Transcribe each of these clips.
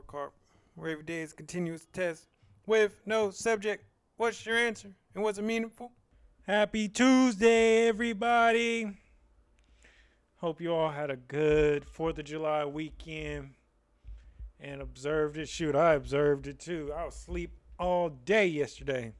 report card, where every day is continuous test with no subject. What's your answer and what's it meaningful? Happy Tuesday, everybody. Hope you all had a good 4th of July weekend and observed it. Shoot, I observed it too. I was asleep all day yesterday.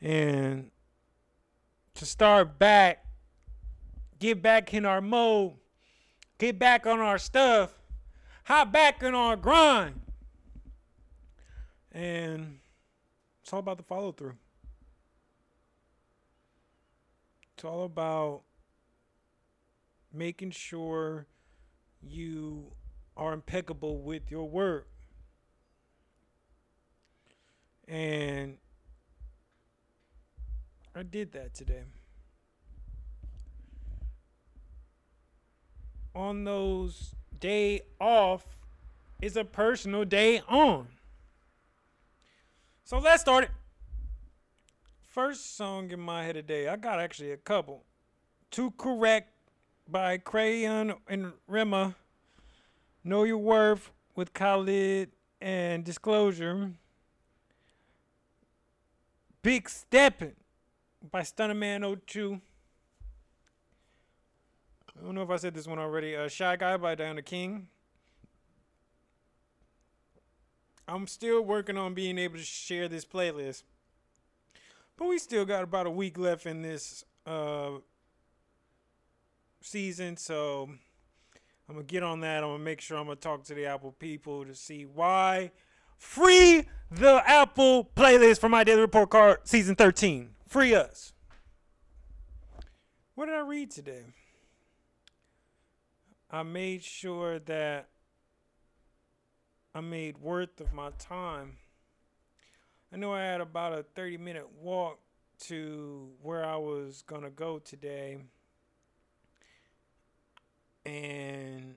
And to start back, get back in our mode, get back on our stuff, hop back in our grind. And it's all about the follow through. It's all about making sure you are impeccable with your work. And I did that today. On those day off is a personal day on. So let's start it. First song in my head today, I got actually a couple. Too Correct by Crayon and Rema. Know Your Worth with Khalid and Disclosure. Big Steppin' by Stunnaman 02. I don't know if I said this one already. Uh, Shy Guy by Diana King. I'm still working on being able to share this playlist. But we still got about a week left in this uh, season, so I'm gonna get on that. I'm gonna make sure I'm gonna talk to the Apple people to see why free the Apple playlist for my daily report card season 13. Free us. What did I read today? I made sure that I made worth of my time. I know I had about a 30 minute walk to where I was going to go today. And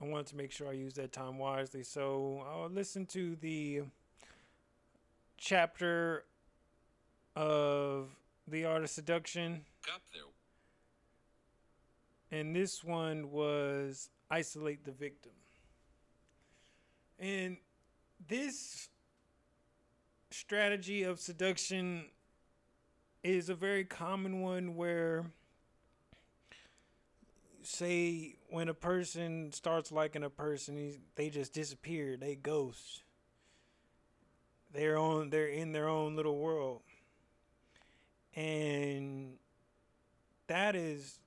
I wanted to make sure I used that time wisely. So I'll listen to the chapter of The Art of Seduction. Up there. And this one was Isolate the Victim. And this strategy of seduction is a very common one where say when a person starts liking a person they just disappear. They ghost. They're on they're in their own little world. And that is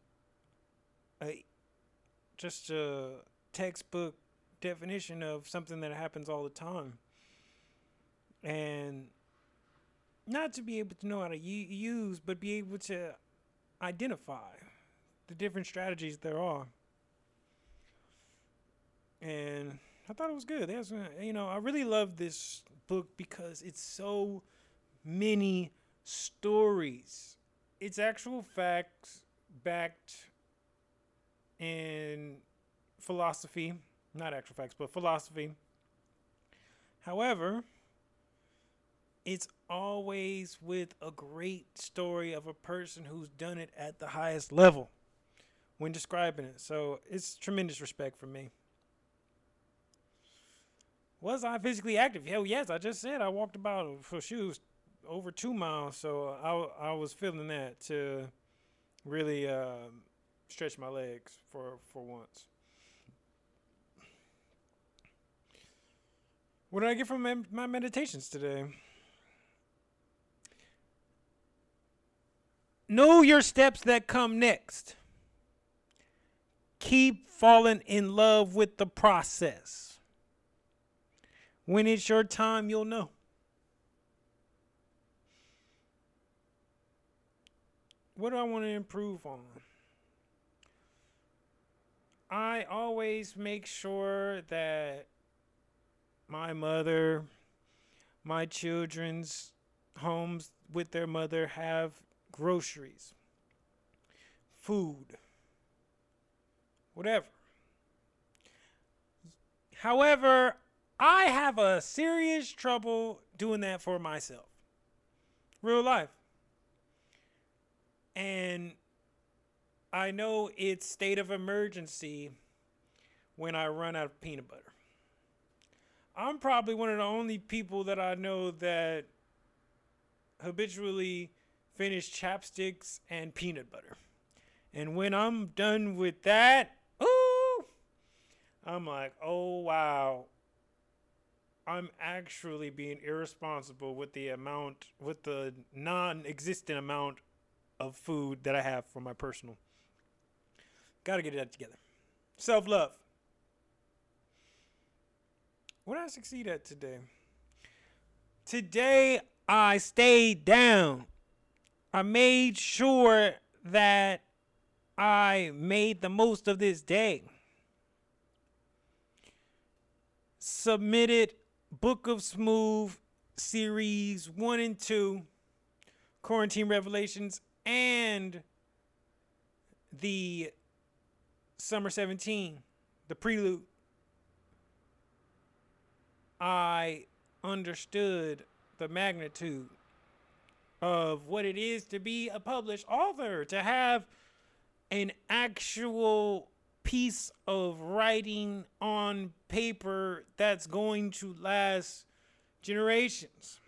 a just a textbook definition of something that happens all the time. And not to be able to know how to use but be able to identify the different strategies there are. And i thought it was good. You know i really love this book because it's so many stories. It's actual facts backed in philosophy not actual facts, but philosophy. However, it's always with a great story of a person who's done it at the highest level when describing it. So it's tremendous respect for me. Was I physically active? Hell yes, I just said I walked about for shoes over two miles, so I I was feeling that to really uh, stretch my legs for for once. What did I get from my, my meditations today? Know your steps that come next. Keep falling in love with the process. When it's your time, you'll know. What do I want to improve on? I always make sure that my mother, my children's homes with their mother have groceries, food, whatever. However, I have a serious trouble doing that for myself. Real life. And I know it's state of emergency when I run out of peanut butter. I'm probably one of the only people that I know that habitually finish chapsticks and peanut butter. And when I'm done with that, ooh, I'm like, oh wow. I'm actually being irresponsible with the amount, with the non existent amount of food that I have for my personal. Gotta get that together. Self love. What did I succeed at today? Today, I stayed down. I made sure that I made the most of this day. Submitted Book of Smooth series 1 and 2, Quarantine Revelations, and the Summer 17, the prelude. I understood the magnitude of what it is to be a published author, to have an actual piece of writing on paper that's going to last generations.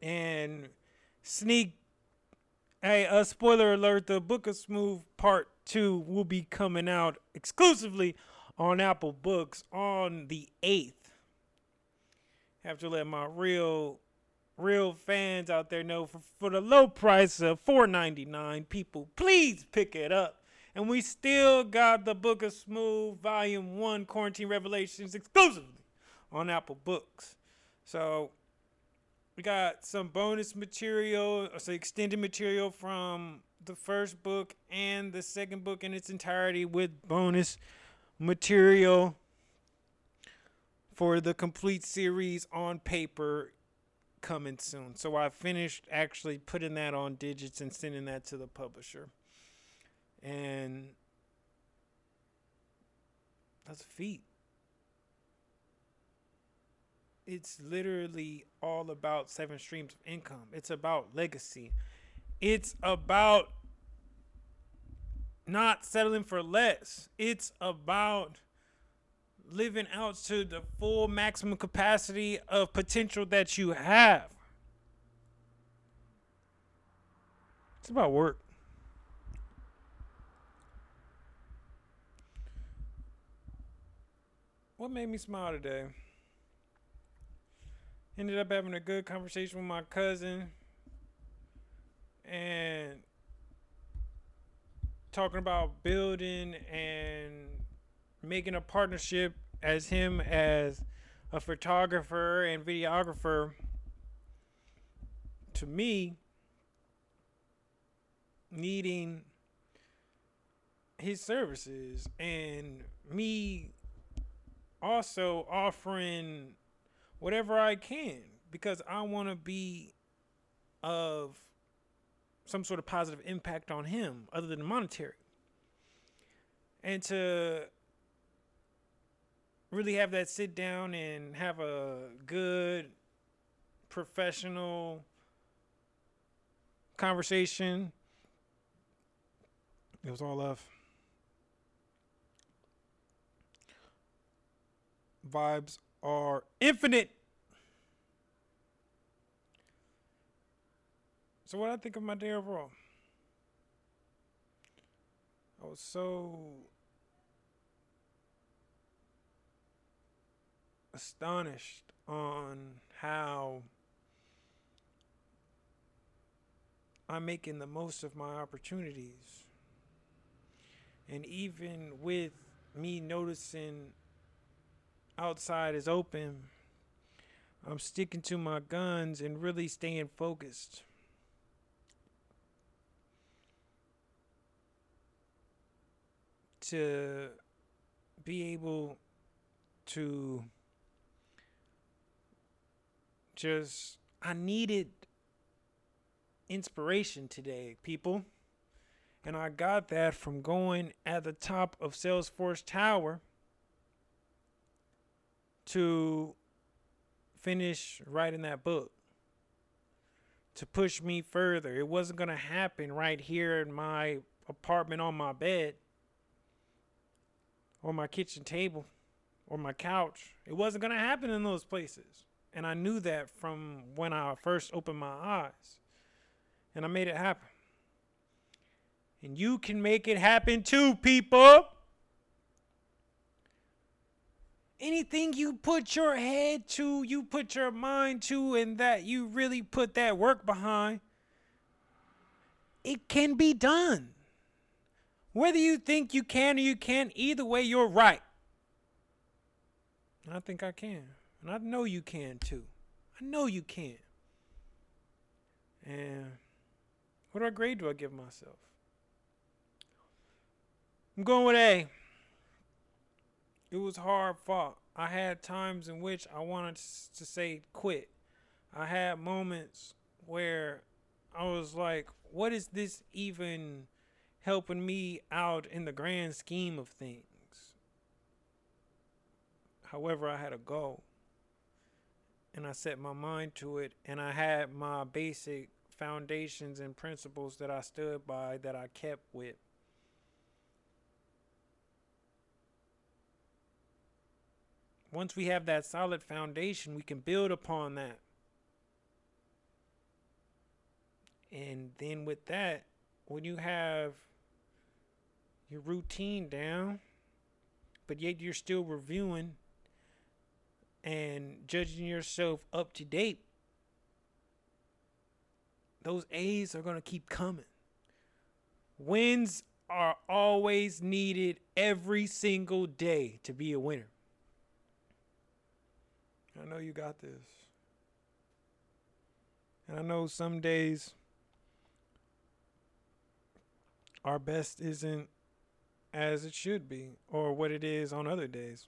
And sneak hey, a spoiler alert, the Book of Smooth Part 2 will be coming out exclusively on Apple Books on the 8th. Have to let my real real fans out there know for, for the low price of $4.99 people please pick it up and we still got the book of smooth volume 1 quarantine revelations exclusively on apple books so we got some bonus material so extended material from the first book and the second book in its entirety with bonus material for the complete series on paper coming soon. So I finished actually putting that on digits and sending that to the publisher. And that's a feat. It's literally all about seven streams of income. It's about legacy. It's about not settling for less. It's about living out to the full maximum capacity of potential that you have. It's about work. What made me smile today? Ended up having a good conversation with my cousin and talking about building and making a partnership as him as a photographer and videographer. To me needing his services and me also offering whatever I can because I want to be of some sort of positive impact on him other than monetary. And to really have that sit down and have a good professional conversation. It was all love. Vibes are infinite. So what I think of my day overall? I was so astonished on how I'm making the most of my opportunities. And even with me noticing outside is open, I'm sticking to my guns and really staying focused. To be able to just I needed inspiration today, people. And I got that from going at the top of Salesforce Tower to finish writing that book. To push me further. It wasn't going to happen right here in my apartment on my bed. or my kitchen table or my couch. It wasn't going to happen in those places. And I knew that from when I first opened my eyes. And I made it happen. And you can make it happen too, people. Anything you put your head to, you put your mind to, and that you really put that work behind, it can be done. Whether you think you can or you can't, either way, you're right. I think I can. And I know you can too. I know you can. And what grade do I give myself? I'm going with A. It was hard fought. I had times in which I wanted to say quit. I had moments where I was like, what is this even helping me out in the grand scheme of things? However, I had a goal and I set my mind to it, and I had my basic foundations and principles that I stood by that I kept with. Once we have that solid foundation, we can build upon that. And then with that, when you have your routine down, but yet you're still reviewing and judging yourself up to date, those A's are going to keep coming. Wins are always needed every single day to be a winner. I know you got this. And I know some days our best isn't as it should be or what it is on other days.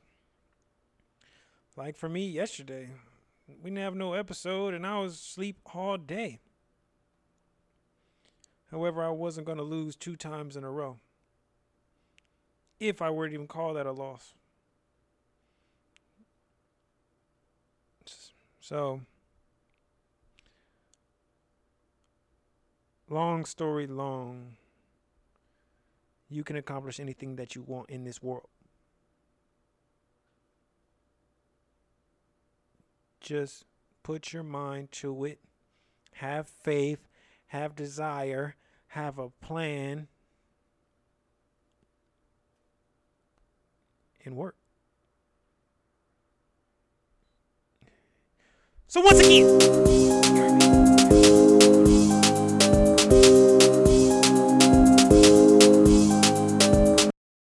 Like for me yesterday, we didn't have no episode and I was asleep all day. However, I wasn't going to lose two times in a row. If I were to even call that a loss. So, long story long, you can accomplish anything that you want in this world. Just put your mind to it. Have faith, have desire, have a plan, and work. So once again,